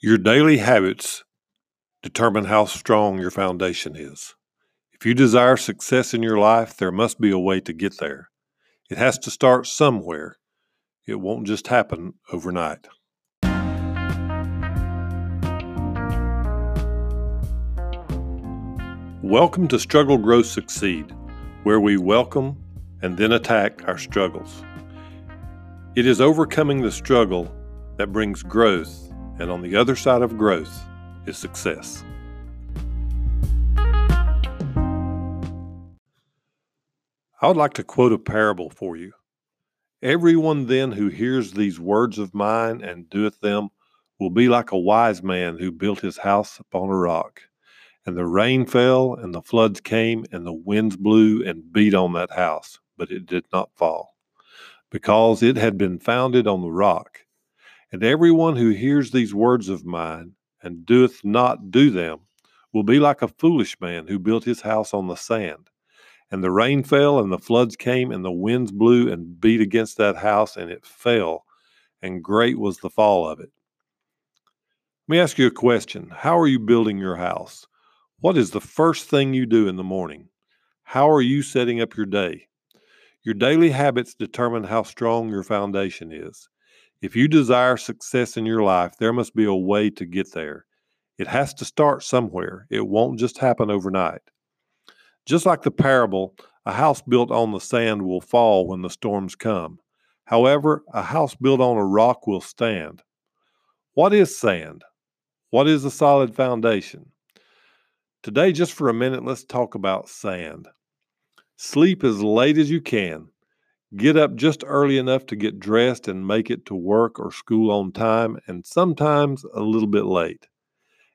Your daily habits determine how strong your foundation is. If you desire success in your life, there must be a way to get there. It has to start somewhere. It won't just happen overnight. Welcome to Struggle, Grow, Succeed, where we welcome and then attack our struggles. It is overcoming the struggle that brings growth and on the other side of growth is success. I would like to quote a parable for you. Everyone then who hears these words of mine and doeth them will be like a wise man who built his house upon a rock. And the rain fell, and the floods came, and the winds blew and beat on that house, but it did not fall, because it had been founded on the rock. And everyone who hears these words of mine and doeth not do them will be like a foolish man who built his house on the sand. And the rain fell, and the floods came, and the winds blew and beat against that house, and it fell, and great was the fall of it. Let me ask you a question How are you building your house? What is the first thing you do in the morning? How are you setting up your day? Your daily habits determine how strong your foundation is. If you desire success in your life, there must be a way to get there. It has to start somewhere, it won't just happen overnight. Just like the parable, a house built on the sand will fall when the storms come. However, a house built on a rock will stand. What is sand? What is a solid foundation? Today, just for a minute, let's talk about sand. Sleep as late as you can. Get up just early enough to get dressed and make it to work or school on time, and sometimes a little bit late.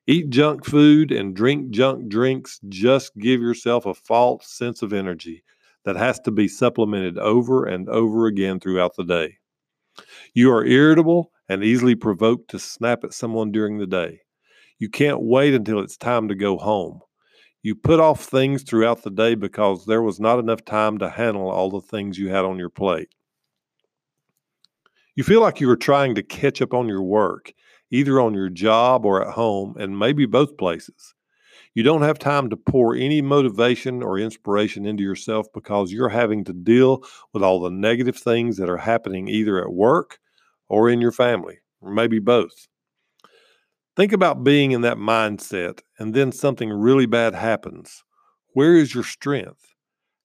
Eat junk food and drink junk drinks. Just give yourself a false sense of energy that has to be supplemented over and over again throughout the day. You are irritable and easily provoked to snap at someone during the day. You can't wait until it's time to go home. You put off things throughout the day because there was not enough time to handle all the things you had on your plate. You feel like you are trying to catch up on your work, either on your job or at home, and maybe both places. You don't have time to pour any motivation or inspiration into yourself because you're having to deal with all the negative things that are happening either at work or in your family, or maybe both. Think about being in that mindset and then something really bad happens. Where is your strength?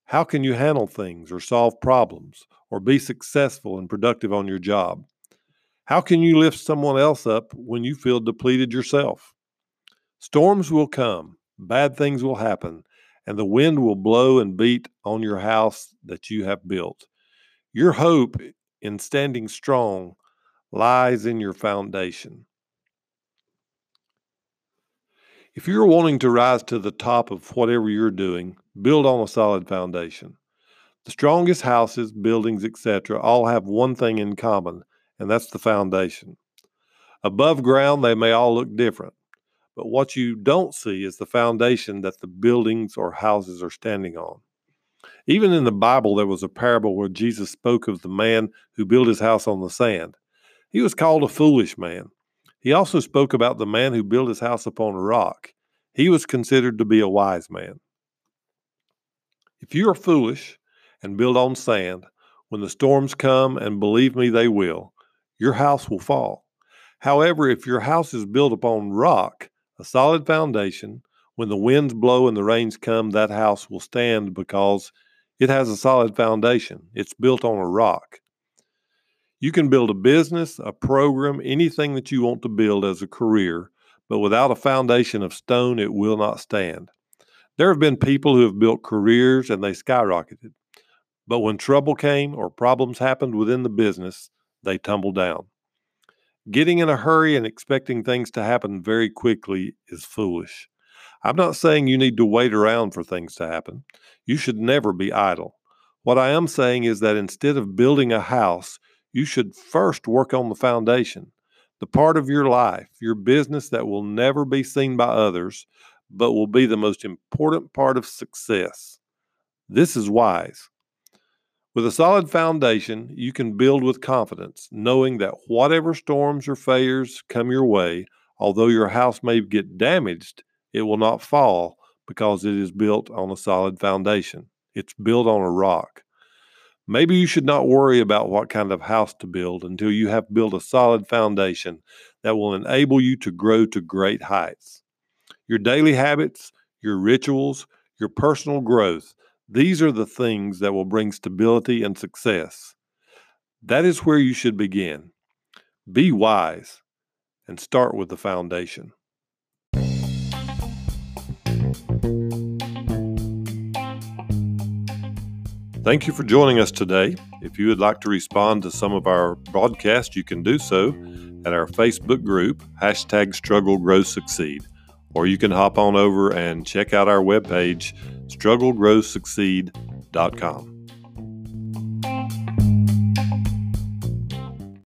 How can you handle things or solve problems or be successful and productive on your job? How can you lift someone else up when you feel depleted yourself? Storms will come, bad things will happen, and the wind will blow and beat on your house that you have built. Your hope in standing strong lies in your foundation. If you're wanting to rise to the top of whatever you're doing, build on a solid foundation. The strongest houses, buildings, etc., all have one thing in common, and that's the foundation. Above ground, they may all look different, but what you don't see is the foundation that the buildings or houses are standing on. Even in the Bible, there was a parable where Jesus spoke of the man who built his house on the sand. He was called a foolish man. He also spoke about the man who built his house upon a rock. He was considered to be a wise man. If you are foolish and build on sand, when the storms come, and believe me, they will, your house will fall. However, if your house is built upon rock, a solid foundation, when the winds blow and the rains come, that house will stand because it has a solid foundation. It's built on a rock. You can build a business, a program, anything that you want to build as a career, but without a foundation of stone, it will not stand. There have been people who have built careers and they skyrocketed. But when trouble came or problems happened within the business, they tumbled down. Getting in a hurry and expecting things to happen very quickly is foolish. I'm not saying you need to wait around for things to happen. You should never be idle. What I am saying is that instead of building a house, you should first work on the foundation, the part of your life, your business that will never be seen by others, but will be the most important part of success. This is wise. With a solid foundation, you can build with confidence, knowing that whatever storms or failures come your way, although your house may get damaged, it will not fall because it is built on a solid foundation. It's built on a rock. Maybe you should not worry about what kind of house to build until you have built a solid foundation that will enable you to grow to great heights. Your daily habits, your rituals, your personal growth, these are the things that will bring stability and success. That is where you should begin. Be wise and start with the foundation. Thank you for joining us today. If you would like to respond to some of our broadcasts, you can do so at our Facebook group, hashtag struggle grow succeed. Or you can hop on over and check out our webpage, strugglegrowsucceed.com.